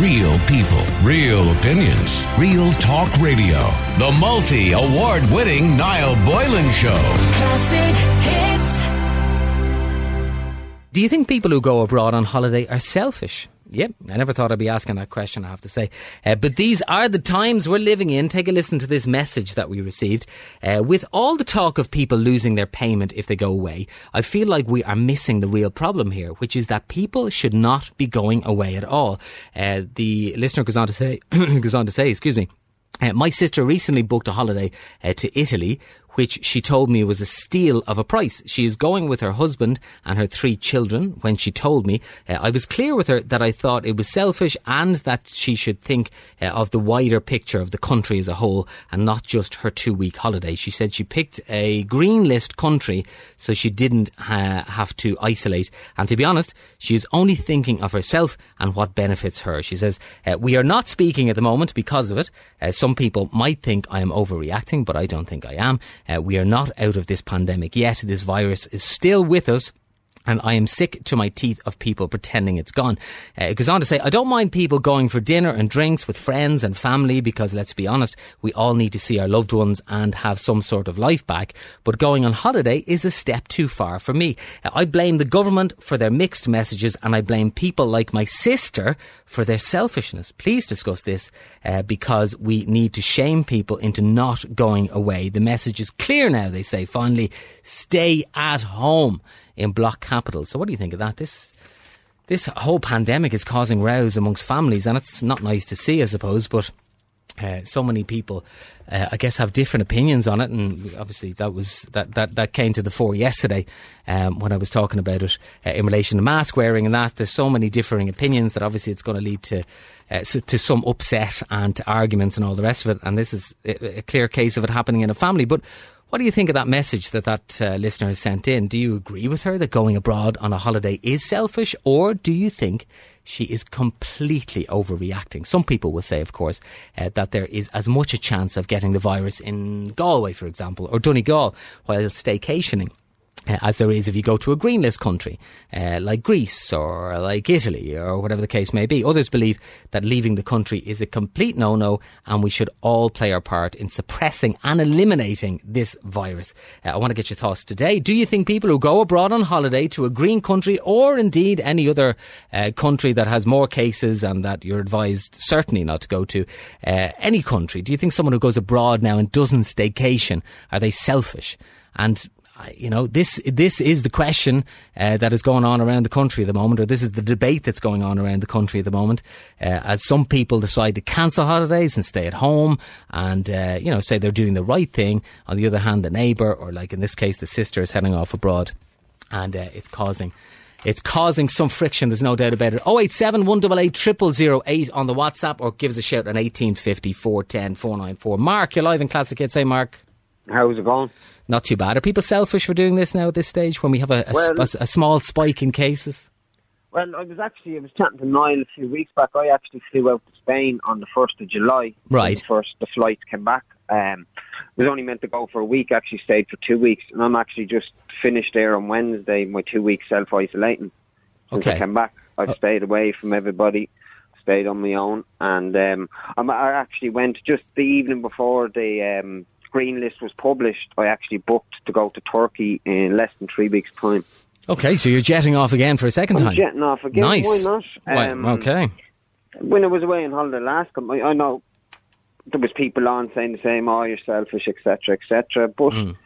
Real people, real opinions, real talk radio. The multi award winning Niall Boylan Show. Classic hits. Do you think people who go abroad on holiday are selfish? Yep, I never thought I'd be asking that question, I have to say. Uh, but these are the times we're living in. Take a listen to this message that we received. Uh, with all the talk of people losing their payment if they go away, I feel like we are missing the real problem here, which is that people should not be going away at all. Uh, the listener goes on to say, goes on to say, excuse me, uh, my sister recently booked a holiday uh, to Italy, which she told me was a steal of a price. She is going with her husband and her three children. When she told me, uh, I was clear with her that I thought it was selfish and that she should think uh, of the wider picture of the country as a whole and not just her two week holiday. She said she picked a green list country so she didn't uh, have to isolate. And to be honest, she is only thinking of herself and what benefits her. She says, uh, We are not speaking at the moment because of it. Uh, some people might think I am overreacting, but I don't think I am. Uh, we are not out of this pandemic yet. This virus is still with us. And I am sick to my teeth of people pretending it's gone. Uh, it goes on to say, I don't mind people going for dinner and drinks with friends and family because let's be honest, we all need to see our loved ones and have some sort of life back. But going on holiday is a step too far for me. Uh, I blame the government for their mixed messages and I blame people like my sister for their selfishness. Please discuss this uh, because we need to shame people into not going away. The message is clear now, they say finally. Stay at home in block capitals. So what do you think of that? This this whole pandemic is causing rows amongst families, and it's not nice to see, I suppose. But uh, so many people, uh, I guess, have different opinions on it, and obviously that was that that, that came to the fore yesterday um, when I was talking about it uh, in relation to mask wearing and that. There's so many differing opinions that obviously it's going to lead to. Uh, so, to some upset and to arguments and all the rest of it, and this is a, a clear case of it happening in a family. But what do you think of that message that that uh, listener has sent in? Do you agree with her that going abroad on a holiday is selfish, or do you think she is completely overreacting? Some people will say, of course, uh, that there is as much a chance of getting the virus in Galway, for example, or Donegal while staycationing uh, as there is if you go to a green list country uh, like Greece or like Italy or whatever the case may be. Others believe that leaving the country is a complete no no and we should all play our part in suppressing and eliminating this virus. Uh, I want to get your thoughts today. Do you think people who go abroad on holiday to a green country or indeed any other uh, country that has more cases and that you're advised certainly not to go to, uh, any country, do you think someone who goes abroad now and doesn't staycation, are they selfish? And you know, this this is the question uh, that is going on around the country at the moment, or this is the debate that's going on around the country at the moment. Uh, as some people decide to cancel holidays and stay at home, and uh, you know, say they're doing the right thing. On the other hand, the neighbour, or like in this case, the sister, is heading off abroad, and uh, it's causing. It's causing some friction, there's no doubt about it. 087 188 0008 on the WhatsApp or give us a shout on 1850 410 494. Mark, you're live in Classic Hits. Say, Mark. How's it going? Not too bad. Are people selfish for doing this now at this stage when we have a, a, Well- a- a small spike in cases? Well, I was actually I was chatting to Niall a few weeks back. I actually flew out to Spain on the first of July. Right. The first the flight came back. Um, was only meant to go for a week. Actually stayed for two weeks, and I'm actually just finished there on Wednesday. My two weeks self isolating since Okay. I came back. I've Uh, stayed away from everybody. Stayed on my own, and um, I'm, I actually went just the evening before the um, green list was published. I actually booked to go to Turkey in less than three weeks' time. Okay, so you're jetting off again for a 2nd I'm time. jetting off again. Nice. Why not? Why- Um, okay. When I was away on holiday last I, I know there was people on saying the same, "Oh, you're selfish," etc., etc. But Mm.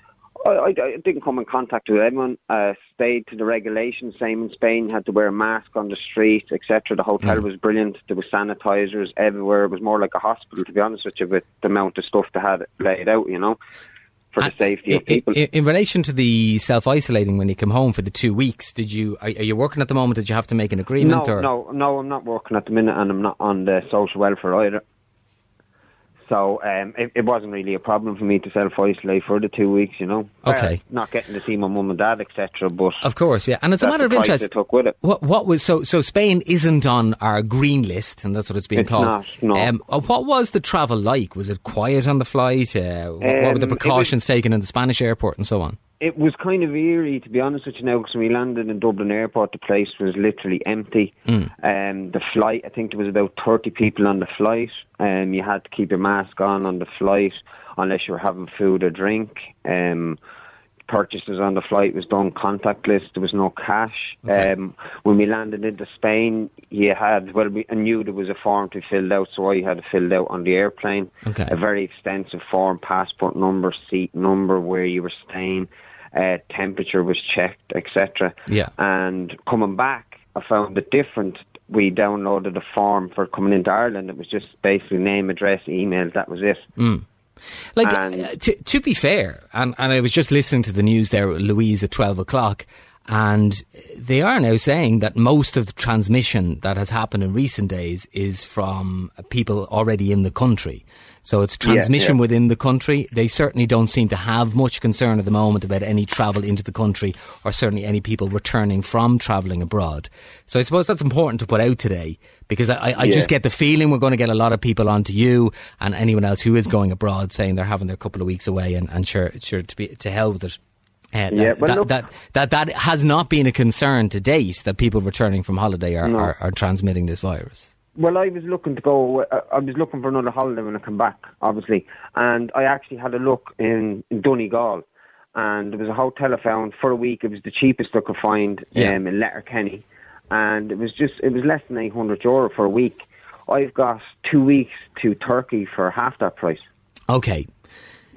I, I, I didn't come in contact with anyone. Uh, stayed to the regulations. Same in Spain, had to wear a mask on the street, etc. The hotel Mm. was brilliant. There was sanitizers everywhere. It was more like a hospital, to be honest with you, with the amount of stuff they had laid out. You know, for the And safety of in, people. in, in relation to the self isolating when you come home for the two weeks, did you are, are you working at the moment? Did you have to make an agreement? No, or? no, no. I'm not working at the minute, and I'm not on the social welfare either. So um, it, it wasn't really a problem for me to self isolate for the two weeks, you know. Okay. Not getting to see my mum and dad, etc. But Of course, yeah. And it's a matter of interest. Took with it. What, what was so? So Spain isn't on our green list, and that's what it's being It's called. not, no. Um, what was the travel like? Was it quiet on the flight? Uh, what were the Um, it was- precautions taken in the Spanish airport and so on? It was kind of eerie, to be honest with you now, because when we landed in Dublin Airport, the place was literally empty. Mm. Um, the flight, I think there was about 30 people on the flight. Um, you had to keep your mask on on the flight unless you were having food or drink. Um, purchases on the flight was done contactless. There was no cash. Okay. Um, when we landed into Spain, you had well, we, I knew there was a form to fill out, so I had it filled out on the airplane. Okay. A very extensive form: passport number, seat number, where you were staying, uh, temperature was checked, etc. Yeah. And coming back, I found it different. We downloaded a form for coming into Ireland. It was just basically name, address, email. That was it. Like, And- uh, to, to be fair, and, and I was just listening to the news there, Louise, at 12 o'clock, and they are now saying that most of the transmission that has happened in recent days is from people already in the country. So it's transmission yeah. within the country. They certainly don't seem to have much concern at the moment about any travel into the country or certainly any people returning from travelling abroad. So I suppose that's important to put out today because I, I, I just get the feeling we're going to get a lot of people onto you and anyone else who is going abroad saying they're having their couple of weeks away and, and sure, sure to be to hell with it. Uh, that, Yeah, well, that, look- that, that that has not been a concern to date that people returning from holiday are, No. are, are transmitting this virus. Well, I was looking to go. uh, I was looking for another holiday when I come back, obviously, and I actually had a look in, in Donegal, and there was a hotel I found for a week. It was the cheapest I could find Yeah. um, in Letterkenny, and it was just it was less than eight hundred euro for a week. I've got two weeks to Turkey for half that price. Okay.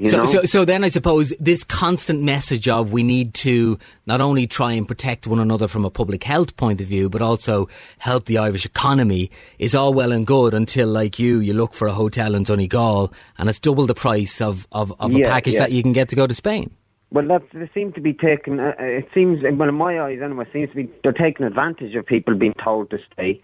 So, so, so then I suppose this constant message of we need to not only try and protect one another from a public health point of view, but also help the Irish economy is all well and good until, like you, you look for a hotel in Donegal and it's double the price of, of, of a Yeah, package yeah. that you can get to go to Spain. Well, that they seem to be taking. Uh, uh, it seems, well, in my eyes, anyway, it seems to be they're taking advantage of people being told to stay.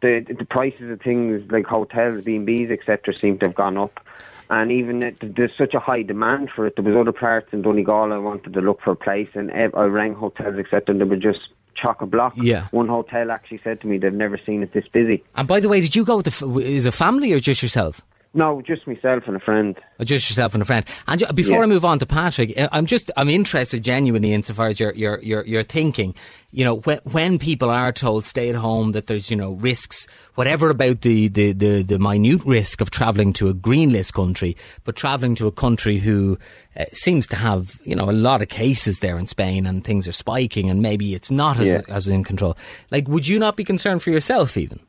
The the prices of things like hotels, B and B's, etc., seem to have gone up, and even it, there's such a high demand for it. There was other parts in Donegal I wanted to look for a place, and I rang hotels, etc., and they were just chock a block. Yeah. One hotel actually said to me they've never seen it this busy. And by the way, did you go with the, f- is a family or just yourself? No, just myself and a friend. Just yourself and a friend. And before Yeah. I move on to Patrick, uh, I'm just I'm interested genuinely insofar as your your your, your thinking. You know, when when people are told stay at home, that there's you know risks, whatever about the the the, the minute risk of travelling to a green list country, but travelling to a country who uh, seems to have you know a lot of cases there in Spain and things are spiking and maybe it's not as Yeah. as in control. Like, would you not be concerned for yourself even?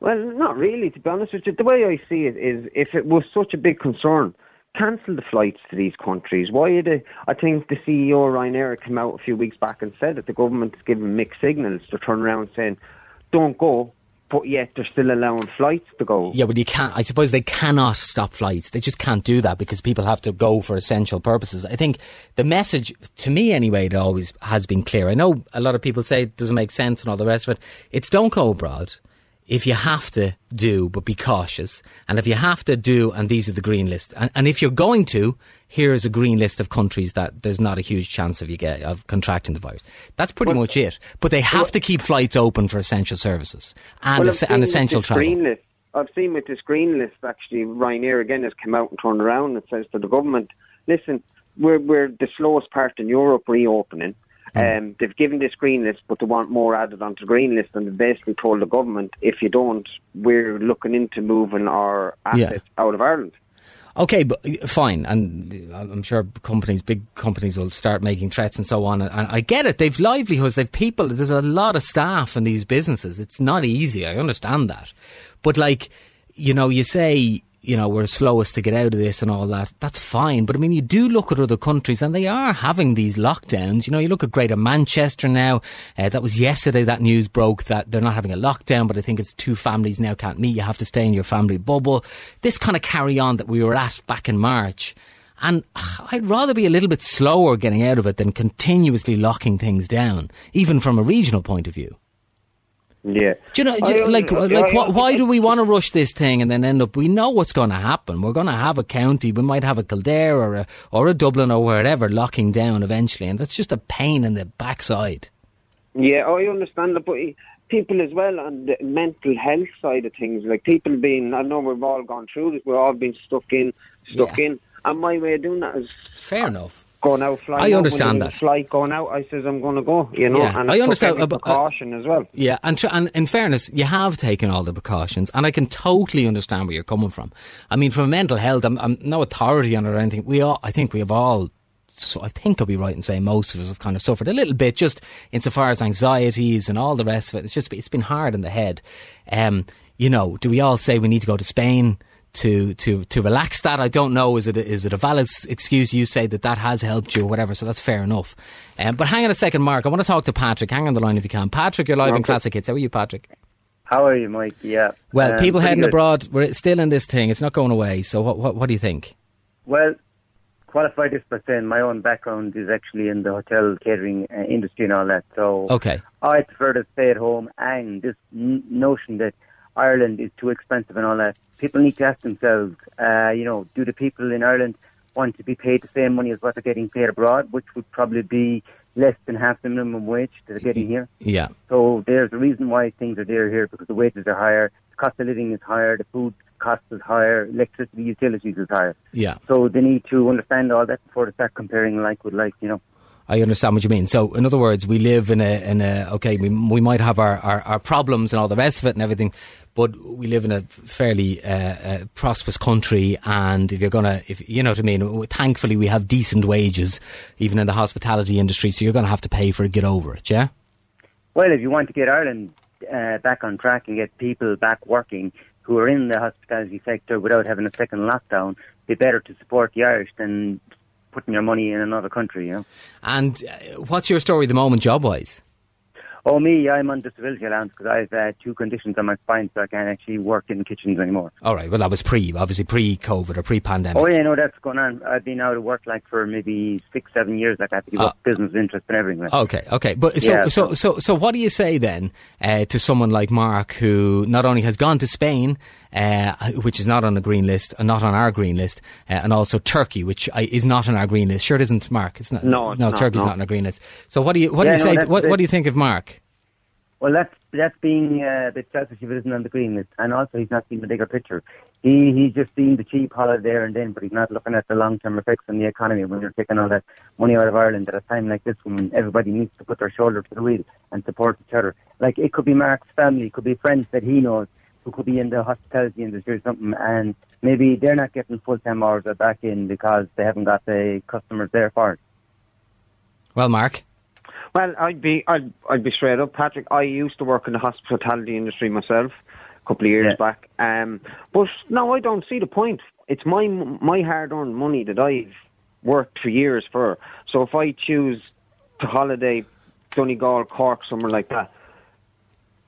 Well, not really, to be honest with you. The way I see it is, if it was such a big concern, cancel the flights to these countries. Why they? I think the CEO Ryanair came out a few weeks back and said that the government's giving mixed signals to turn around saying, "Don't go," but yet they're still allowing flights to go. Yeah, but you can't. I suppose they cannot stop flights. They just can't do that because people have to go for essential purposes. I think the message, to me anyway, it always has been clear. I know a lot of people say it doesn't make sense and all the rest of it. It's don't go abroad. If you have to do, but be cautious. And if you have to do, and these are the green list. And, and if you're going to, here is a green list of countries that there's not a huge chance of you get of contracting the virus. That's pretty much it. But they have to keep flights open for essential services and, Well, es- and essential travel. Green list, I've seen with this green list actually, Ryanair again has come out and turned around and says to the government, "Listen, we're we're the slowest part in Europe reopening. Mm. Um, they've given this green list, but they want more added onto the green list, and they've basically told the government, if you don't, we're looking into moving our Yeah. assets out of Ireland." Okay, but fine, and uh, I'm sure companies, big companies, will start making threats and so on. And I get it; they've livelihoods, they've people. There's a lot of staff in these businesses. It's not easy. I understand that, but like, you know, you say, you know, we're slowest to get out of this and all that. That's fine, but I mean, you do look at other countries, and they are having these lockdowns. You know, you look at Greater Manchester now. Uh, that was yesterday. That news broke that they're not having a lockdown, but I think it's two families now can't meet. You have to stay in your family bubble. This kind of carry on that we were at back in March. And I'd rather be a little bit slower getting out of it than continuously locking things down, even from a regional point of view. Yeah, Do you know, do you- like, like, I- wh- why do we want to rush this thing and then end up? We know what's going to happen. We're going to have a county. We might have a Kildare or a or a Dublin or wherever locking down eventually, and that's just a pain in the backside. Yeah, I understand that, but people as well on the mental health side of things, like people being, I know we've all gone through this, we've all been stuck in, stuck Yeah. in, and my way of doing that is Fair enough. Going out flying. I out, understand was that. Flight going out, I says I'm going to go. You know, Yeah, and I understand, uh, uh, precaution as well. Yeah, and, tr- and in fairness, you have taken all the precautions, and I can totally understand where you're coming from. I mean, from mental health, I'm, I'm no authority on it or anything. We all, I think we have all. So I think I'll be right in saying most of us have kind of suffered a little bit, just insofar as anxieties and all the rest of it. It's just it's been hard in the head. Um, you know, do we all say we need to go to Spain? To to to relax that. I don't know. Is it a, is it a valid excuse? You say that that has helped you or whatever. So that's fair enough. Um, but hang on a second, Mark. I want to talk to Patrick. Hang on the line if you can. Patrick, you're live in Classic Hits. How are you, Patrick? How are you, Mike? Yeah. Well, Um, people heading good. abroad, we're still in this thing. It's not going away. So what what, what do you think? Well, qualify this by saying my own background is actually in the hotel catering uh, industry and all that. So Okay. I prefer to stay at home. And this n- notion that Ireland is too expensive and all that, people need to ask themselves, uh, you know, do the people in Ireland want to be paid the same money as what they're getting paid abroad, which would probably be less than half the minimum wage that they're getting here? Yeah. So there's a reason why things are there here because the wages are higher, the cost of living is higher, the food cost is higher, electricity utilities is higher. Yeah. So they need to understand all that before they start comparing like with like, you know. I understand what you mean. So, in other words, we live in a, in a okay, we, we might have our, our, our problems and all the rest of it and everything, but we live in a fairly uh, uh, prosperous country. And if you're to, if you know what I mean, thankfully we have decent wages, even in the hospitality industry. So you're to have to pay for it, get over it, yeah? Well, if you want to get Ireland uh, back on track and get people back working who are in the hospitality sector without having a second lockdown, it'd be better to support the Irish than putting your money in another country, you know. And uh, what's your story at the moment, job wise? Oh, me, I'm on disability allowance because I have uh, two conditions on my spine, so I can't actually work in kitchens anymore. All right, well, that was pre, obviously pre COVID or pre pandemic. Oh, yeah, no, that's going on. I've been out of work like for maybe six, seven years. Like I have to give Ah. up business interest and everything. Like. Okay, okay, but so Yeah, so so so what do you say then uh, to someone like Mark who not only has gone to Spain, uh, which is not on the green list, and not on our green list, uh, and also Turkey, which I, is not on our green list. Sure, it isn't, Mark. It's not. No, no, not, Turkey's no. not on our green list. So what do you what Yeah, do you no, say? what, what do you think of Mark? Well, that's that's being uh, a bit selfish if it isn't on the green list, and also he's not seeing the bigger picture. He he's just seeing the cheap holiday there and then, but he's not looking at the long term effects on the economy when you're taking all that money out of Ireland at a time like this when everybody needs to put their shoulder to the wheel and support each other. Like it could be Mark's family, it could be friends that he knows who could be in the hospitality industry or something, and maybe they're not getting full time hours back in because they haven't got the customers there for it. Well, Mark. Well, I'd be I'd I'd be straight up, Patrick. I used to work in the hospitality industry myself a couple of years Yeah. back. Um, but no, I don't see the point. It's my my hard-earned money that I've worked for years for. So if I choose to holiday Donegal, Cork, somewhere like that,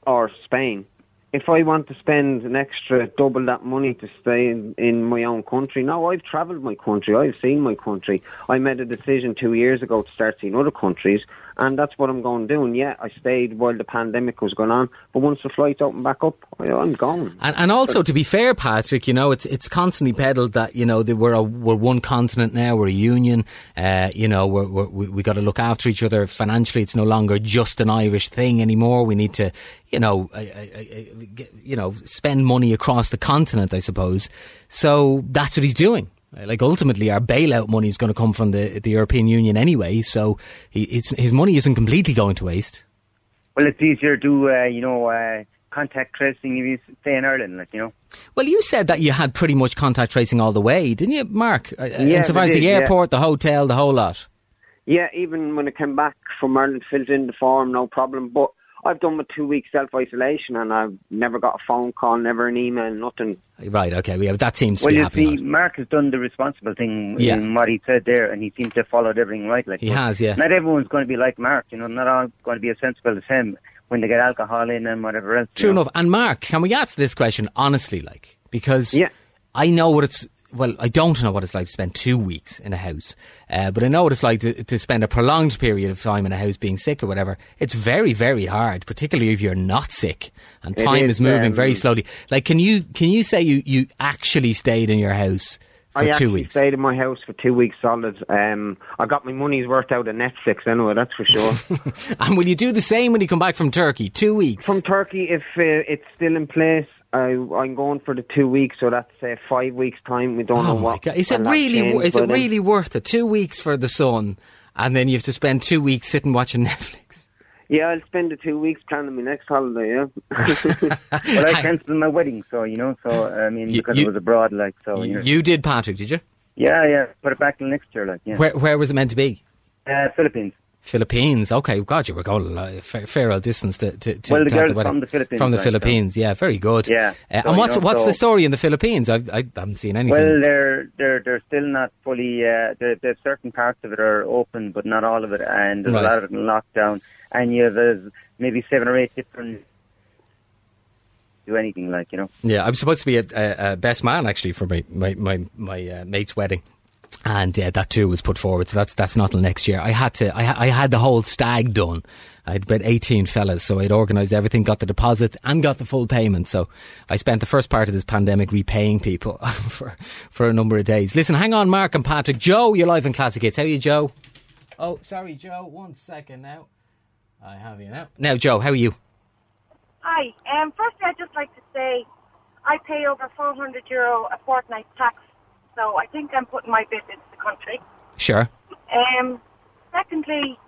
or Spain, if I want to spend an extra double that money to stay in, in my own country, no, I've travelled my country, I've seen my country. I made a decision two years ago to start seeing other countries, and that's what I'm going to do. And yeah, I stayed while the pandemic was going on, but once the flights open back up, I'm gone. And, and also, to be fair, Patrick, you know, it's it's constantly peddled that you know that we're a, we're one continent now, we're a union. Uh, you know, we're, we're, we we got to look after each other financially. It's no longer just an Irish thing anymore. We need to, you know, I, I, get- you know, spend money across the continent. I suppose. So that's what he's doing. Like ultimately, our bailout money is going to come from the the European Union anyway. So he, it's, his money isn't completely going to waste. Well, it's easier to uh, you know, uh, contact tracing if you stay in Ireland, like you know. Well, you said that you had pretty much contact tracing all the way, didn't you, Mark? Uh, Yeah, Insofar as the did, yeah. airport, the hotel, the whole lot. Yeah, even when I came back from Ireland, filled in the form, no problem. But I've done my two week self isolation, and I've never got a phone call, never an email, nothing. Right, okay, we have, that seems to Well, you happening. see, Mark has done the responsible thing Yeah. in what he said there, and he seems to have followed everything right. Like He has, yeah. Not everyone's going to be like Mark, you know. Not all going to be as sensible as him when they get alcohol in and whatever else. you True know. enough. And Mark, can we ask this question honestly, like, because Yeah. I know what it's. Well, I don't know what it's like to spend two weeks in a house, uh, but I know what it's like to, to spend a prolonged period of time in a house being sick or whatever. It's very, very hard, particularly if you're not sick and time is, is moving um, very slowly. Like, can you can you say you, you actually stayed in your house for I two weeks? stayed in my house for two weeks solid. Um, I got my money's worth out of Netflix anyway, that's for sure. And will you do the same when you come back from Turkey? Two weeks. From Turkey, if uh, it's still in place, I, I'm going for the two weeks, so that's uh, five weeks' time. We don't Oh know what. God. Is it really? change, Is it but, really worth it? Two weeks for the sun, and then you have to spend two weeks sitting watching Netflix. Yeah, I'll spend the two weeks planning my next holiday. Yeah. Well, I cancelled my wedding, so you know. So I mean, You- because you- it was abroad, like so. You know. You did, Patrick, did you? yeah, yeah. Put it back till next year, like yeah. Where Where was it meant to be? Uh, Philippines. Philippines. Okay, God, you were going a fair, fair old distance to to, to, Well, the to girl's wedding. from the Philippines, From the so- Philippines, yeah, very good. Yeah. Uh, So, and you what's know, what's so- the story in the Philippines? I I haven't seen anything. Well, they're they're they're still not fully. Uh, there- there's certain parts of it are open, but not all of it, and there's Right. a lot of it in lockdown. And you have there's maybe seven or eight different do anything like you know. Yeah, I'm supposed to be a, a, a best man actually for my my my, my uh, mate's wedding. And uh, that too was put forward, so that's that's not till next year. I had to, I, I had the whole stag done. I had about eighteen fellas, so I'd organised everything, got the deposits, and got the full payment. So I spent the first part of this pandemic repaying people for for a number of days. Listen, hang on, Mark and Patrick. Joe, you're live in Classic Hits. How are you, Joe? Oh, sorry, Joe. One second now. I have you now. Now, Joe, how are you? Hi. Um, firstly, I'd just like to say I pay over 400 euro a fortnight tax, so I think I'm putting my bit into the country. Sure. Um, secondly,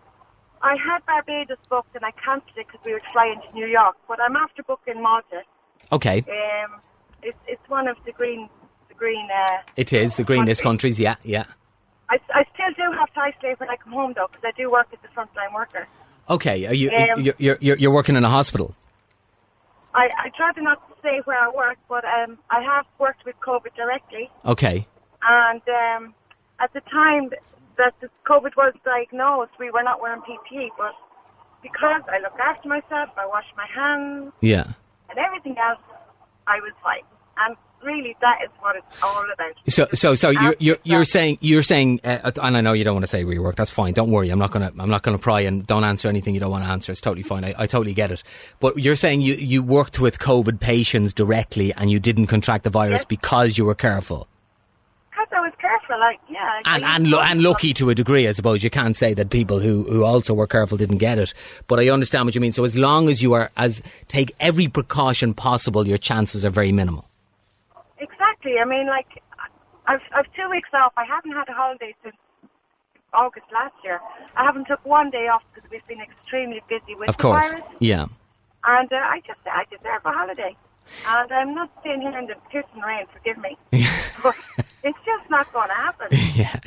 I had Barbados booked and I cancelled it because we were flying to New York, but I'm after booking Malta. Okay. Um, it's it's one of the green the green. Uh, It is the green list countries. Yeah, yeah. I, I still do have to isolate when I come home though, because I do work as a frontline worker. Okay. Are you Um, you're, you're you're you're working in a hospital? I I try to not say where I work, but um, I have worked with COVID directly. Okay. And um, at the time that the COVID was diagnosed, we were not wearing PPE, but because I look after myself, I wash my hands Yeah. and everything else, I was fine. And really, that is what it's all about. So, so, so you're you're, you're saying you're saying, uh, and I know you don't want to say where you work. That's fine. Don't worry. I'm not gonna I'm not gonna pry and don't answer anything you don't want to answer. It's totally fine. I, I totally get it. But you're saying you you worked with COVID patients directly and you didn't contract the virus Yes. because you were careful Like, yeah. And and to- and lucky to a degree. I suppose you can't say that people who who also were careful didn't get it. But I understand what you mean. So as long as you are as take every precaution possible, your chances are very minimal. Exactly. I mean, like, I've, I've two weeks off. I haven't had a holiday since August last year. I haven't took one day off because we've been extremely busy with Of the course. virus. Yeah. And uh, I just, I deserve a holiday. And I'm not staying here in the piss and rain, forgive me. but it's just not going to happen. Yeah,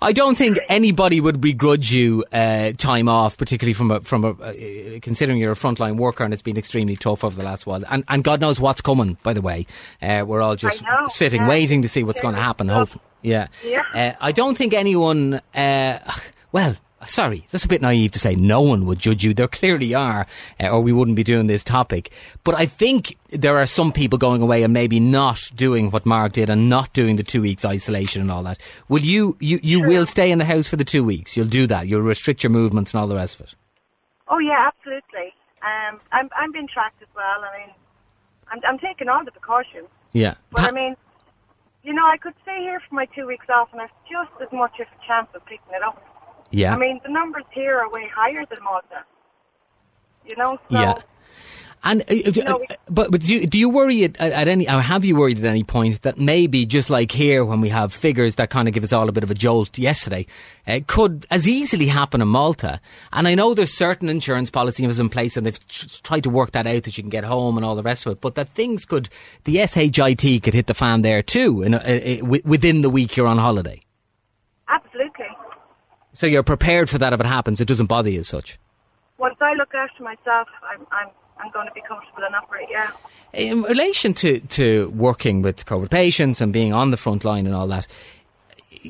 I don't think anybody would begrudge you uh, time off, particularly from a from a uh, considering you're a frontline worker and it's been extremely tough over the last while. And and God knows what's coming. By the way, uh, we're all just know, sitting, yeah. waiting to see what's going to happen. stuff. Hope, yeah, Yeah. Uh, I don't think anyone. Uh, well. Sorry, that's a bit naive to say no one would judge you. There clearly are, uh, or we wouldn't be doing this topic. But I think there are some people going away and maybe not doing what Mark did and not doing the two weeks isolation and all that. Will you, you, you will stay in the house for the two weeks? You'll do that. You'll restrict your movements and all the rest of it. Oh, yeah, absolutely. Um, I'm, I'm being tracked as well. I mean, I'm, I'm taking all the precautions. Yeah. But Pa- I mean, you know, I could stay here for my two weeks off and I've just as much of a chance of picking it up. Yeah. I mean, the numbers here are way higher than Malta. You know, so Yeah. And uh, uh, know, uh, but but do you, do you worry at, at any or have you worried at any point that maybe just like here when we have figures that kind of give us all a bit of a jolt yesterday, it could as easily happen in Malta? And I know there's certain insurance policies in place and they've tried to work that out that you can get home and all the rest of it. But that things could the SHIT could hit the fan there too in a, a, a, within the week you're on holiday. So you're prepared for that if it happens. It doesn't bother you as such. Once I look after myself, I'm, I'm, I'm going to be comfortable enough for it, yeah. In relation to, to working with COVID patients and being on the front line and all that,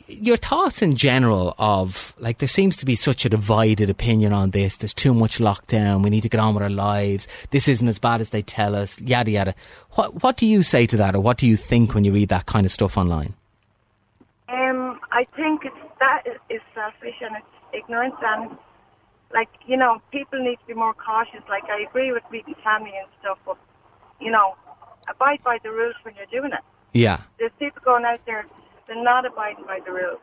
your thoughts in general of like there seems to be such a divided opinion on this. There's too much lockdown. We need to get on with our lives. This isn't as bad as they tell us. Yada yada. What what do you say to that, or what do you think when you read that kind of stuff online? Um, I think is, is selfish and it's ignorance and, like, you know, people need to be more cautious. Like, I agree with meeting family and stuff, but, you know, abide by the rules when you're doing it. Yeah, There's people going out there, they're not abiding by the rules,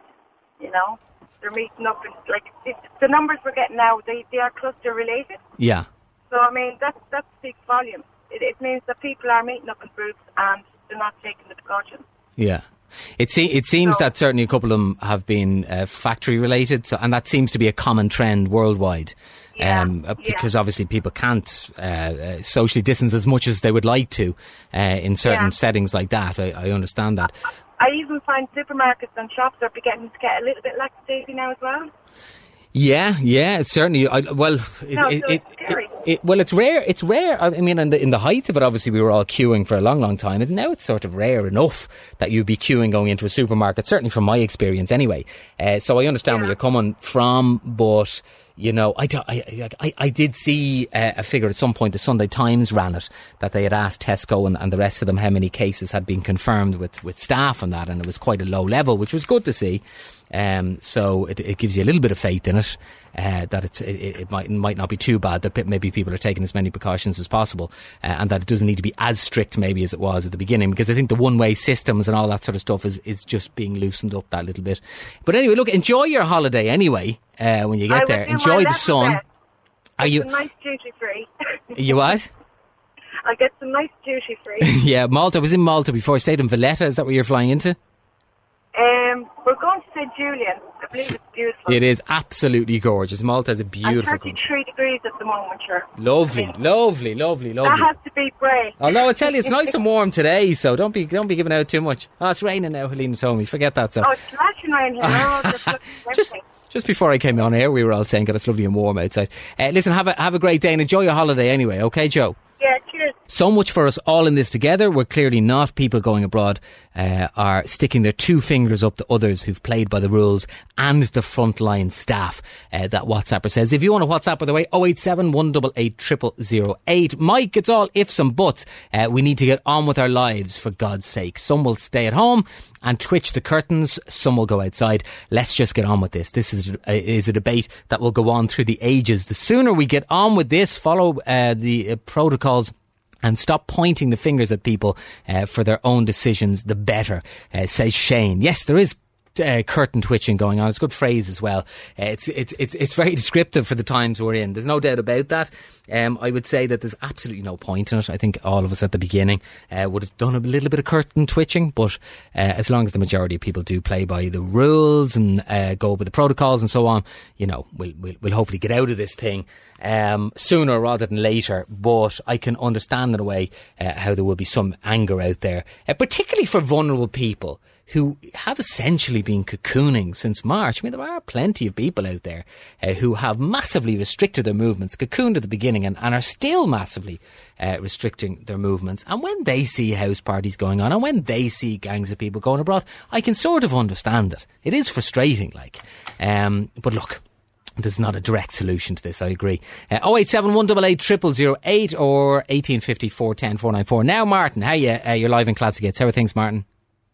you know? They're meeting up and, like, it, the numbers we're getting now, they, they are cluster related. yeah, So, I mean, that, that speaks volumes. it, it means that people are meeting up in groups and they're not taking the precautions. Yeah. It, se- it seems So- that certainly a couple of them have been uh, factory related, so, and that seems to be a common trend worldwide. Yeah, um, uh, yeah. because obviously people can't uh, uh, socially distance as much as they would like to uh, in certain Yeah. settings like that. I, I understand that. I even find supermarkets and shops are beginning to get a little bit lackadaisy now as well. Yeah, yeah, certainly. I, well, it, No, it, so it, it's scary. It- well, it's rare. It's rare. I mean, in the in the height of it, obviously, we were all queuing for a long, long time, and now it's sort of rare enough that you'd be queuing going into a supermarket. Certainly, from my experience, anyway. Uh, so I understand where you're coming from, but. You know, I, I, I, I did see uh, a figure at some point. The Sunday Times ran it that they had asked Tesco and, and the rest of them how many cases had been confirmed with, with staff and that, and it was quite a low level, which was good to see. Um, so it, it gives you a little bit of faith in it uh, that it's, it, it might might not be too bad. That maybe people are taking as many precautions as possible, uh, and that it doesn't need to be as strict maybe as it was at the beginning. Because I think the one way systems and all that sort of stuff is is just being loosened up that little bit. But anyway, look, enjoy your holiday anyway uh, when you get there. Enjoy the sun. Are you nice duty free. you what? I'll get some nice duty free. yeah, Malta. I was in Malta before. I stayed in Valletta. Is that where you're flying into? Um, we're going to St Julian. I believe it's beautiful. It is absolutely gorgeous. Malta is a And beautiful country. 33 degrees at the moment, sure. Lovely, lovely, lovely, lovely. That has to be brave. Oh no, I tell you, it's nice and warm today, so don't be don't be giving out too much. Oh, it's raining now, Helena told me. Forget that. So Oh, it's flashing around here. Just just just before I came on air, we were all saying that it's lovely and warm outside. Uh, listen, have a have a great day and enjoy your holiday anyway. Okay, Joe. Yeah. So much for us all in this together. We're clearly not people going abroad uh, are sticking their two fingers up to others who've played by the rules and the frontline staff. Uh, that WhatsApper says. If you want to WhatsApp by the way, 087 188 0008. Mike, it's all ifs and buts. Uh, we need to get on with our lives for God's sake. Some will stay at home and twitch the curtains. Some will go outside. Let's just get on with this. This is a, is a debate that will go on through the ages. The sooner we get on with this, follow uh, the uh, protocols and stop pointing the fingers at people uh, for their own decisions, the better, uh, says Shane. Yes, there is. Uh, curtain twitching going on. It's a good phrase as well. Uh, it's it's it's it's very descriptive for the times we're in. There's no doubt about that. Um, I would say that there's absolutely no point in it. I think all of us at the beginning uh, would have done a little bit of curtain twitching, but uh, as long as the majority of people do play by the rules and uh, go with the protocols and so on, you know, we'll we'll, we'll hopefully get out of this thing um, sooner rather than later. But I can understand in a way uh, how there will be some anger out there, particularly for vulnerable people who have essentially been cocooning since March. I mean, there are plenty of people out there uh, who have massively restricted their movements, cocooned at the beginning, and, and are still massively uh, restricting their movements. And when they see house parties going on, and when they see gangs of people going abroad, I can sort of understand it. It is frustrating, like. Um, but look, there's not a direct solution to this, I agree. Uh, 087 188 0008 or 1850 410 494. Now, Martin, how you, uh, you're live in Classic Hits. How are things, Martin?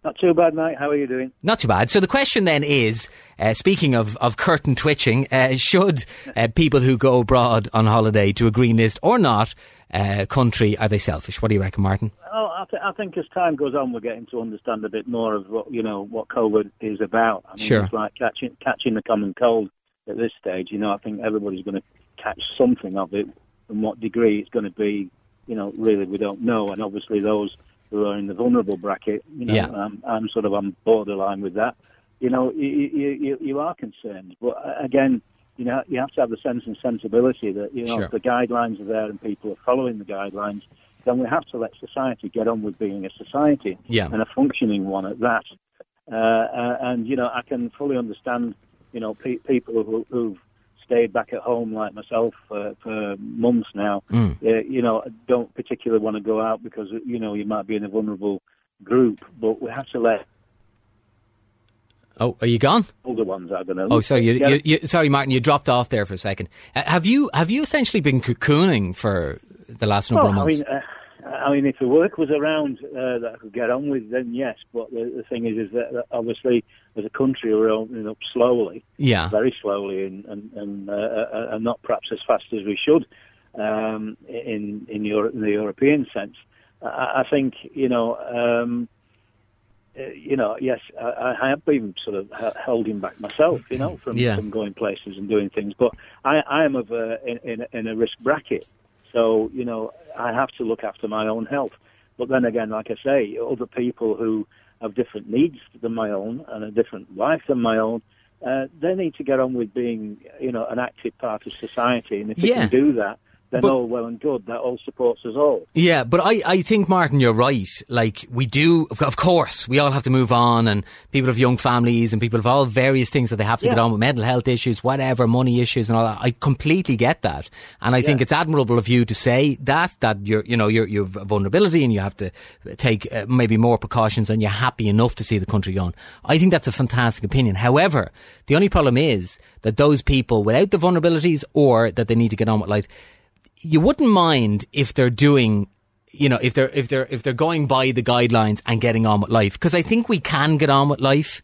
Not too bad, mate. How are you doing? Not too bad. So the question then is, uh, speaking of, of curtain twitching, uh, should uh, people who go abroad on holiday to a green list or not uh, country, are they selfish? What do you reckon, Martin? Oh, I, th- I think as time goes on, we're getting to understand a bit more of what you know what COVID is about. I mean, Sure. It's like catching catching the common cold at this stage. You know, I think everybody's going to catch something of it. And what degree it's going to be, you know, really we don't know. And obviously those who are in the vulnerable bracket, you know, Yeah. um, I'm sort of on borderline with that. You know, you, you, you, are concerned, but again, you know, you have to have the sense and sensibility that you know Sure. if the guidelines are there and people are following the guidelines, then we have to let society get on with being a society Yeah. and a functioning one at that. Uh, uh, and you know, I can fully understand, you know, pe- people who, who've stayed back at home like myself uh, for months now. Mm. Uh, you know, I don't particularly want to go out because you know you might be in a vulnerable group. But we have to let Oh, are you gone? older ones, I don't know. Oh, sorry, you, you, you, sorry, Martin, you dropped off there for a second. Uh, have you have you essentially been cocooning for the last number Well, of I months? mean, uh, I mean, if the work was around uh, that I could get on with, then yes. But the, the thing is, is that, that obviously, as a country, we're opening up slowly, yeah, very slowly, and and, and, uh, uh, and not perhaps as fast as we should um, in in, Europe, in the European sense. I, I think you know. Um, uh, you know, yes, I, I have been sort of holding back myself, you know, from, Yeah. from going places and doing things. But I, I am of a, in, in, in a risk bracket, So, you know, I have to look after my own health. But then again, like I say, other people who have different needs than my own and a different life than my own, uh, they need to get on with being, you know, an active part of society. And if they can do that, then But- all well and good. That all supports us all. Yeah, but I, I think, Martin, you're right. Like, we do, of- course, we all have to move on, and people have young families, and people have all various things that they have to get on with mental health issues, whatever, money issues, and all that. I completely get that. And I think it's admirable of you to say that, that you're, you know, you're, you've a vulnerability and you have to take uh, maybe more precautions and you're happy enough to see the country going. I think that's a fantastic opinion. However, the only problem is that those people without the vulnerabilities or that they need to get on with life, you wouldn't mind if they're doing you know if they're if they're if they're going by the guidelines and getting on with life. Because I think we can get on with life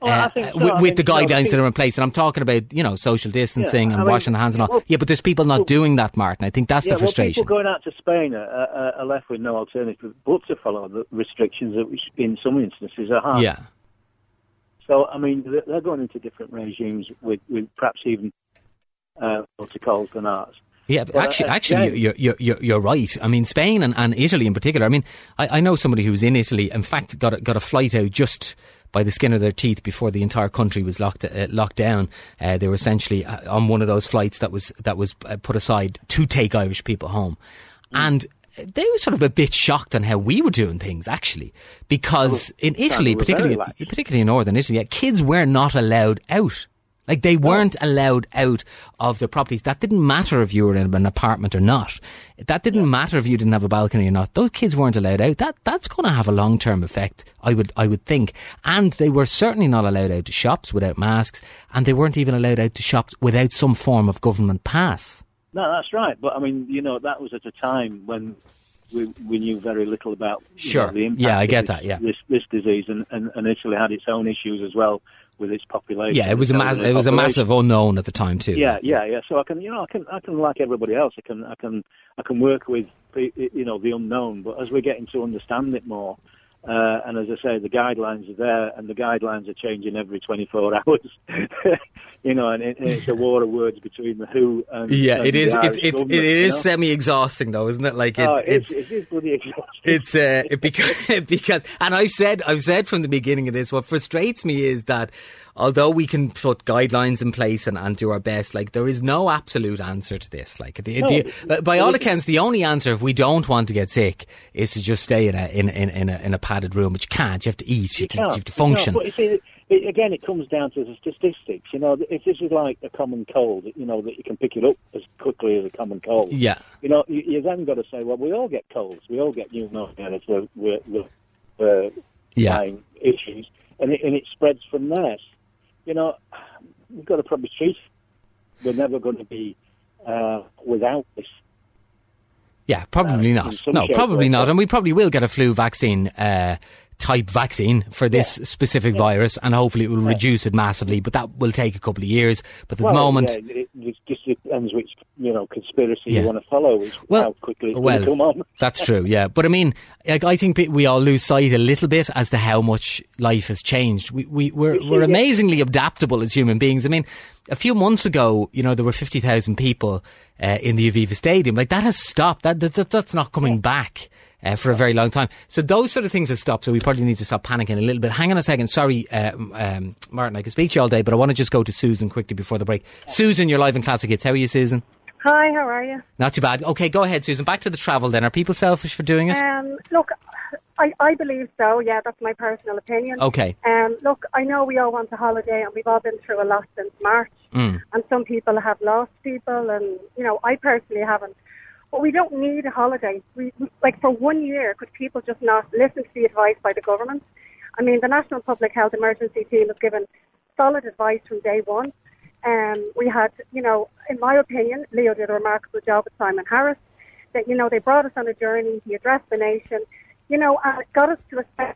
Well, uh, so. with, with the guidelines think- that are in place. And I'm talking about you know social distancing Yeah, and I mean, washing the hands and all. well- yeah but there's people not doing that Martin. I think that's yeah, the frustration well, people going out to Spain are, are, are left with no alternative but to follow the restrictions that, which in some instances are hard. yeah. So, I mean, they're- they're going into different regimes with, with perhaps even uh, protocols than ours. Yeah, but actually, uh, actually, yeah. you're, you're, you're, you're right. I mean, Spain and, and Italy in particular. I mean, I, I know somebody who was in Italy. In fact, got a, got a flight out just by the skin of their teeth before the entire country was locked uh, locked down. Uh, they were essentially uh, on one of those flights that was that was uh, put aside to take Irish people home, and. They were sort of a bit shocked on how we were doing things, actually, because in Italy, we were very particularly particularly in northern Italy, kids were not allowed out. Like they weren't allowed out of their properties. That didn't matter if you were in an apartment or not. That didn't matter if you didn't have a balcony or not. Those kids weren't allowed out. That that's going to have a long term effect. I would I would think. And they were certainly not allowed out to shops without masks, and they weren't even allowed out to shops without some form of government pass. No, that's right. But I mean, you know, that was at a time when we, we knew very little about Sure. know, the impact Yeah, I of get this, that, yeah. this this disease, and, and, and Italy had its own issues as well with its population. Yeah, it was a mass, it was a massive unknown at the time too. Yeah, yeah, yeah. So I can, you know, I can, I can like everybody else. I can, I can, I can work with, you know, the unknown. But as we're getting to understand it more, uh, and as I say, the guidelines are there, and the guidelines are changing every 24 hours. you know, and it, it's a war of words between the WHO and Yeah, and it is. It, it, it you know? semi-exhausting, though, isn't it? Like it's Oh, it's it is bloody exhausting. it's uh, it because because and I've said I've said from the beginning of this what frustrates me is that although we can put guidelines in place and, and do our best like there is no absolute answer to this. Like the, the, uh, by all accounts the only answer if we don't want to get sick is to just stay in a in, in, in a in a padded room which you can't. You have to eat. You, have to, you have to You function. you see, it, again, it comes down to the statistics. You know, if this is like a common cold, you know that you can pick it up as quickly as a common cold. yeah. You know, you, you then got to say, well, we all get colds, we all get pneumonia, so we're, we're, we're Yeah. issues, and it, and it spreads from there. You know, we've got to probably treat. We're never going to be uh, without this. Yeah, probably in not. No, probably not. And we probably will get a flu vaccine uh, type vaccine for this specific virus, and hopefully it will reduce it massively. But that will take a couple of years. But at well, the moment, yeah, it, it just depends which you know conspiracy Yeah. you want to follow. Is Well, how quickly well, come on. That's true, yeah. But I mean, like, I think we all lose sight a little bit as to how much life has changed. We, we, we're, we're yeah. amazingly adaptable as human beings. I mean, a few months ago, you know, there were 50,000 people uh, in the Aviva Stadium. Like, that has stopped. That, that, that That's not coming back. Uh, for a very long time. So those sort of things have stopped. So we probably need to stop panicking a little bit. Hang on a second. Sorry, um, um, Martin, I could speak to you all day, but I want to just go to Susan quickly before the break. Susan, you're live in Classic Hits. How are you, Susan? Hi, how are you? Not too bad. Okay, go ahead, Susan. Back to the travel then. Are people selfish for doing it? Um, look, I, I believe so. Yeah, that's my personal opinion. Okay. Um, look, I know we all want a holiday, and we've all been through a lot since March. Mm. And some people have lost people, and you know, I personally haven't. But we don't need a holiday. We like for one year, could people just not listen to the advice by the government? I mean, the National Public Health Emergency Team has given solid advice from day one. Um, we had, you know, in my opinion, Leo did a remarkable job with Simon Harris. That you know, they brought us on a journey. He addressed the nation, you know, and it got us to a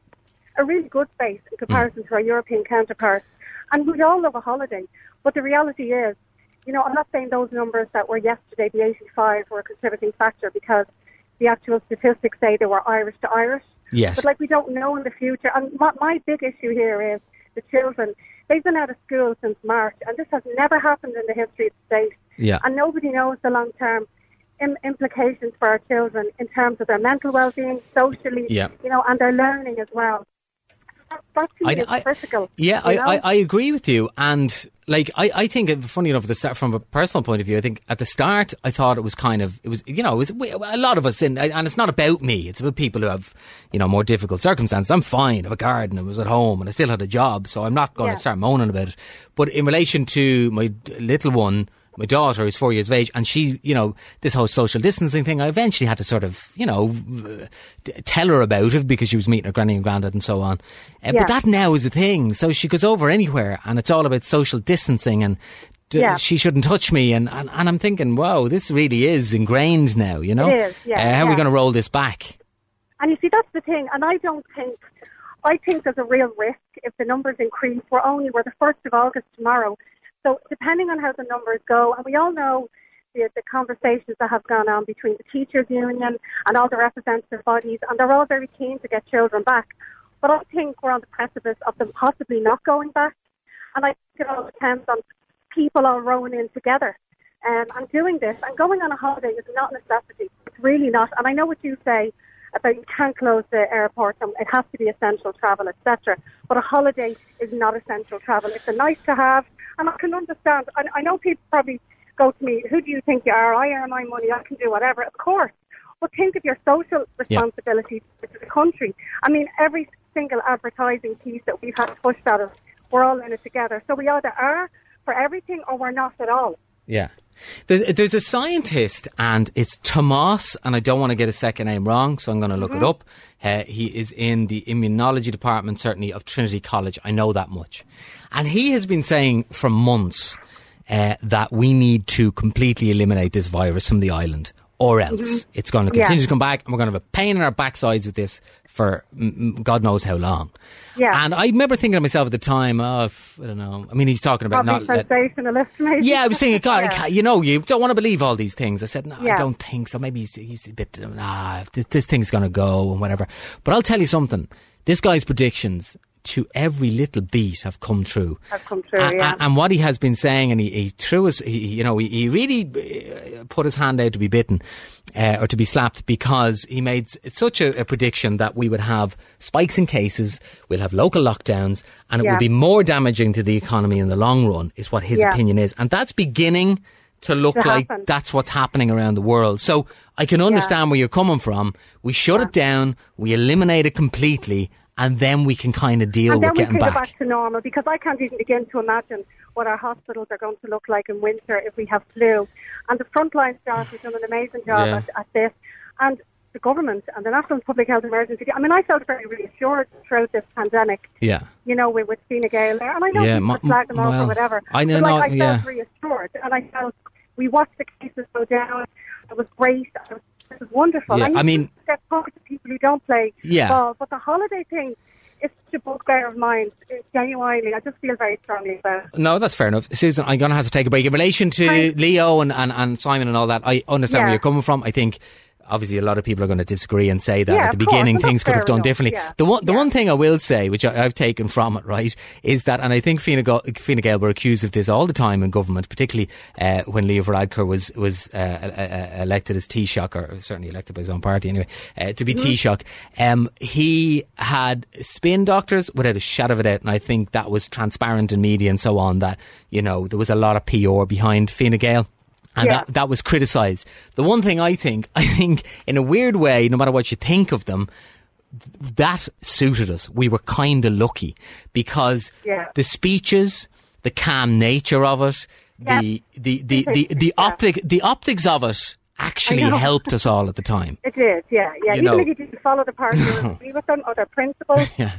a really good space in comparison to our European counterparts. And we'd all love a holiday, but the reality is, you know, I'm not saying those numbers that were yesterday, the 85, were a contributing factor because the actual statistics say they were Irish to Irish. Yes. But like we don't know in the future. And my, my big issue here is the children. They've been out of school since March, and this has never happened in the history of the state. Yeah. And nobody knows the long term Im- implications for our children in terms of their mental well-being, socially, Yeah. you know, and their learning as well. That, that to me I- I- critical. Yeah, I. I, I agree with you. And like, I, I think, uh, funny enough, the start, from a personal point of view, I think at the start, I thought it was kind of, it was, you know, it was we- a lot of us in, and it's not about me. It's about people who have, you know, more difficult circumstances. I'm fine. I have a garden. I was at home and I still had a job. So I'm not going to start moaning about it. But in relation to my little one, my daughter is four years of age, and she, you know, this whole social distancing thing, I eventually had to sort of, you know, tell her about it because she was meeting her granny and granddad and so on. Uh, Yeah. But that now is a thing. So she goes over anywhere, and it's all about social distancing and. d- Yeah. She shouldn't touch me, and, and, and I'm thinking, wow, this really is ingrained now. You know, It is, yeah, Uh, how are we going to roll this back? And you see, that's the thing. And I don't think, I think there's a real risk if the numbers increase. We're only, we're the 1st of August tomorrow. So depending on how the numbers go, and we all know the, the conversations that have gone on between the teachers union and all the representative bodies, and they're all very keen to get children back. But I think we're on the precipice of them possibly not going back. And I think it all depends on people all rowing in together. Um, and doing this and going on a holiday is not a necessity. It's really not. And I know what you say about you can't close the airport and it has to be essential travel, etc. But a holiday is not essential travel. It's a nice to have, and I can understand. I, I know people probably go to me, "Who do you think you are? I earn my money. I can do whatever." Of course, but think of your social responsibility to the country. I mean, every single advertising piece that we've had pushed at us, we're all in it together. So we either are for everything or we're not at all. Yeah. There's, there's a scientist, and it's Tomas, and I don't want to get his second name wrong, so I'm going to look it up. Uh, he is in the immunology department, certainly, of Trinity College. I know that much. And he has been saying for months uh, that we need to completely eliminate this virus from the island, or else it's going to Yeah. continue to come back, and we're going to have a pain in our backsides with this for God knows how long. Yeah. And I remember thinking to myself at the time, oh, I don't know. I mean, he's talking about Probably not. sensationalist, maybe. yeah, I was thinking, God, I Yeah. can't- you know, you don't want to believe all these things. I said, no, I don't think so. Maybe he's, he's a bit, nah, this, this thing's going to go and whatever. But I'll tell you something. This guy's predictions to every little beat have come true. Have come true, A- a- yeah. And what he has been saying, and he, he threw his, he, you know, he, he really uh, put his hand out to be bitten uh, or to be slapped because he made such a, a prediction that we would have spikes in cases, we'll have local lockdowns, and it Yeah. will be more damaging to the economy in the long run, is what his Yeah. opinion is. And that's beginning to look To like happen. that's what's happening around the world. So I can understand where you're coming from. We shut it down, we eliminate it completely, and then we can kind of deal and then with we getting can back. go back to normal because I can't even begin to imagine what our hospitals are going to look like in winter if we have flu. And the frontline staff have done an amazing job Yeah. at, at this. And the government and the National Public Health Emergency. I mean, I felt very reassured throughout this pandemic. Yeah. You know, with, with Fine Gael there, and I know Yeah, people my- flag them off well, or whatever. I know- but like, no, I felt yeah. reassured, and I felt we watched the cases go down. It was great. It was, was wonderful. Yeah, you I mean- get talking to people who don't play Yeah. ball, but the holiday thing is such a bugbear of mine. It, genuinely, I just feel very strongly about it. No, that's fair enough. Susan, I'm going to have to take a break. In relation to Thanks. Leo and, and, and Simon and all that, I understand where you're coming from. I think obviously a lot of people are going to disagree and say that Yeah, at the of course, beginning things could have done differently. yeah. The one the Yeah. one thing I will say, which I, I've taken from it, right, is that, and I think Fine Gael, Fine Gael were accused of this all the time in government, particularly uh, when Leo Varadkar was was uh, uh, uh, elected as Taoiseach, or certainly elected by his own party anyway, uh, to be Mm-hmm. Taoiseach. Um, he had spin doctors without a shadow of a doubt, and I think that was transparent in media and so on. That you know there was a lot of PR behind Fine Gael and Yeah. that, that was criticised. The one thing I think, I think in a weird way, no matter what you think of them, th- that suited us. We were kind of lucky because Yeah. the speeches, the calm nature of it, Yeah. the, the, the, the, the, Yeah. optic, the optics of it actually helped us all at the time. It did, yeah, yeah. You Even know- if you didn't follow the party or agree with them or their principles, Yeah.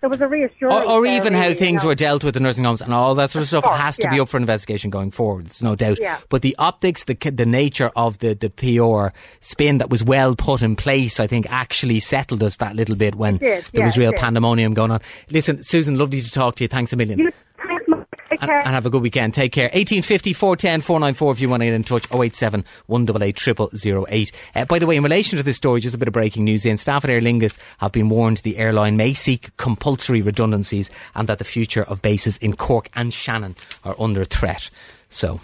There was a reassurance. Or, or even how things know. were dealt with in nursing homes and all that sort of stuff course, has to be up for investigation going forward. There's no doubt. Yeah. But the optics, the the nature of the, the PR spin that was well put in place, I think actually settled us that little bit when did, there yeah, was real pandemonium going on. Listen, Susan, lovely to talk to you. Thanks a million. You. Take and, care. and have a good weekend. Take care. 1850 410 494 if you want to get in touch. 087 188 0008. Uh, by the way, in relation to this story, just a bit of breaking news in. Staff at Aer Lingus have been warned the airline may seek compulsory redundancies and that the future of bases in Cork and Shannon are under threat. So,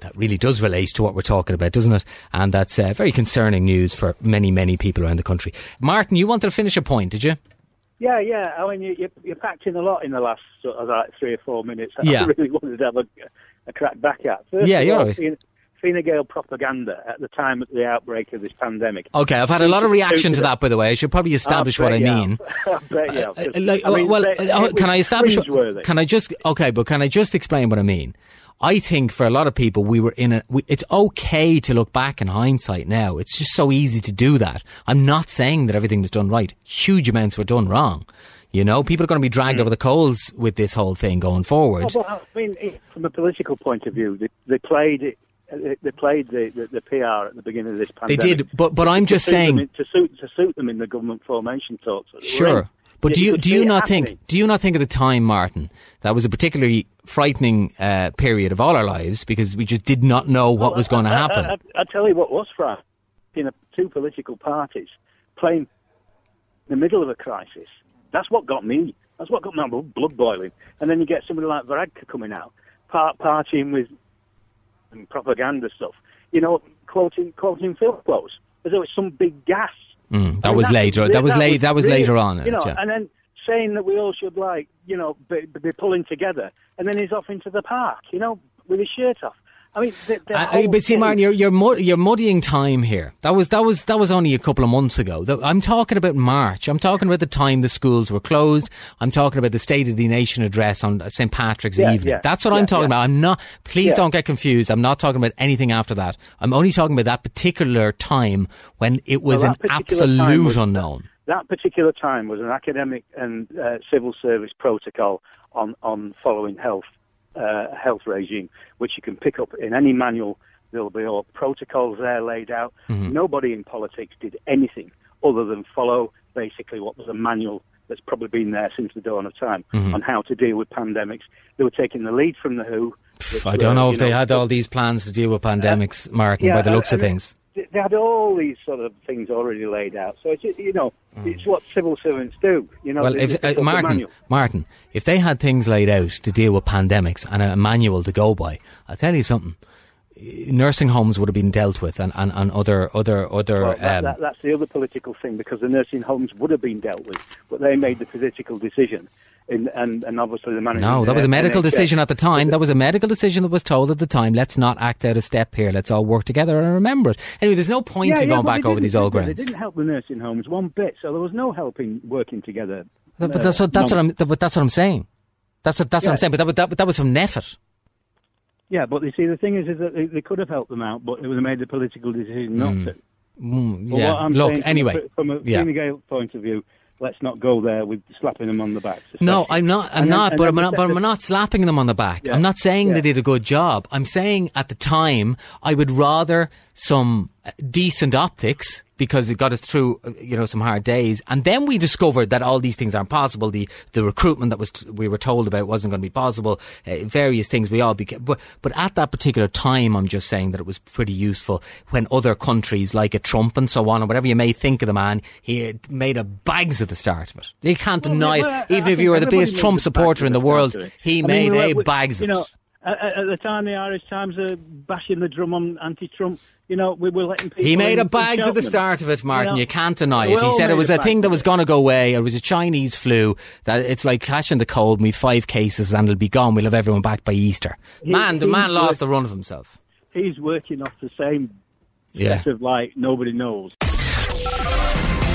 that really does relate to what we're talking about, doesn't it? And that's uh, very concerning news for many, many people around the country. Martin, you wanted to finish a point, did you? Yeah, yeah. I mean, you, you, you packed in a lot in the last sort of like three or four minutes. Yeah. I really wanted to have a, a crack back at. First Yeah, you're all, right. Fine, Fine Gael propaganda at the time of the outbreak of this pandemic. Okay, I've had a lot of reaction to that, by the way. I should probably establish what I mean. I bet you. Like, I mean, well, they- uh, can I establish? Can I just okay? But can I just explain what I mean? I think for a lot of people, we were in a. We, it's okay to look back in hindsight now. It's just so easy to do that. I'm not saying that everything was done right. Huge amounts were done wrong. You know, people are going to be dragged Hmm. over the coals with this whole thing going forward. Oh, well, I mean, from a political point of view, they, they played uh, They played the, the, the PR at the beginning of this pandemic. They did, but but I'm just saying. in- to suit to suit them in the government formation talks. that they were Sure. But do You do you not happening. think do you not think at the time, Martin, that was a particularly frightening uh, period of all our lives because we just did not know what was going to I- I- happen. I, I, tell you what was frightening. You know, two political parties playing in the middle of a crisis. That's what got me. That's what got my blood boiling. And then you get somebody like Varadkar coming out, part partying with and propaganda stuff. You know, quoting quoting film quotes as though it's some big gas. Mm, that I mean, was later. That was late. That was later on. You know, yeah. and then saying that we all should like, you know, be, be pulling together, and then he's off into the park, you know, with his shirt off. I mean, the, the but see, Martin, you're you're, mud- you're muddying time here. That was that was that was only a couple of months ago. I'm talking about March. I'm talking about the time the schools were closed. I'm talking about the State of the Nation address on St Patrick's Yeah, evening. yeah, That's what yeah, I'm talking about. I'm not. Please don't get confused. I'm not talking about anything after that. I'm only talking about that particular time when it was Well, an that particular time absolute was- unknown. that particular time was an academic and uh, civil service protocol on, on following health uh, health regime, which you can pick up in any manual. There'll be all protocols there laid out. Mm-hmm. Nobody in politics did anything other than follow basically what was a manual that's probably been there since the dawn of time Mm-hmm. on how to deal with pandemics. They were taking the lead from the WHO. I don't were, know if they had all these plans to deal with pandemics, Martin, by the looks of and things. They had all these sort of things already laid out. So it's you know it's what civil servants do. You know, Mm. Well, if, uh, Martin. Martin, if they had things laid out to deal with pandemics and a manual to go by, I'll tell you something. Nursing homes would have been dealt with, and, and, and other other other. Well, that, um, that, that's the other political thing because the nursing homes would have been dealt with, but they made the political decision, in, and and obviously the management. no, that was a uh, medical NHS. decision at the time. That was a medical decision that was told at the time. Let's not act out of step here. Let's all work together and remember it. Anyway, there's no point Yeah, in yeah, going back over these old grounds. It didn't help the nursing homes one bit, so there was no helping working together. But, but uh, that's what that's what I'm. But that's what I'm saying. That's what that's what I'm saying. But that, that, that was from NPHET. Yeah, but you see, the thing is, is that they, they could have helped them out, but it was made the political decision not to. Mm, yeah. Look. saying Anyway. from a yeah. Fine point of view, let's not go there with slapping them on the back. No. I'm not. I'm And not. and But I'm not. But I'm not slapping them on the back. Yeah. I'm not saying Yeah. they did a good job. I'm saying at the time I would rather some decent optics because it got us through, you know, some hard days, and then we discovered that all these things aren't possible. The the recruitment that was we were told about wasn't going to be possible. Uh, various things we all became. But but at that particular time, I'm just saying that it was pretty useful when other countries like a Trump and so on, or whatever you may think of the man, he made a bags at the start of it. You can't deny Well, I- it. Even I if you were the biggest Trump supporter in the world, of he I mean, made we a were- bags you of know, it. At, at the time, the Irish Times are bashing the drum on anti-Trump. You know, we were letting people. He made a bags at the start of it, Martin. know, You can't deny it. He said it was a thing that was going to go away. It was a Chinese flu. That it's like catching the cold. We've five cases and it'll be gone. We'll have everyone back by Easter. He- man, the man lost the run of himself. He's working off the same Yeah. set of like nobody knows.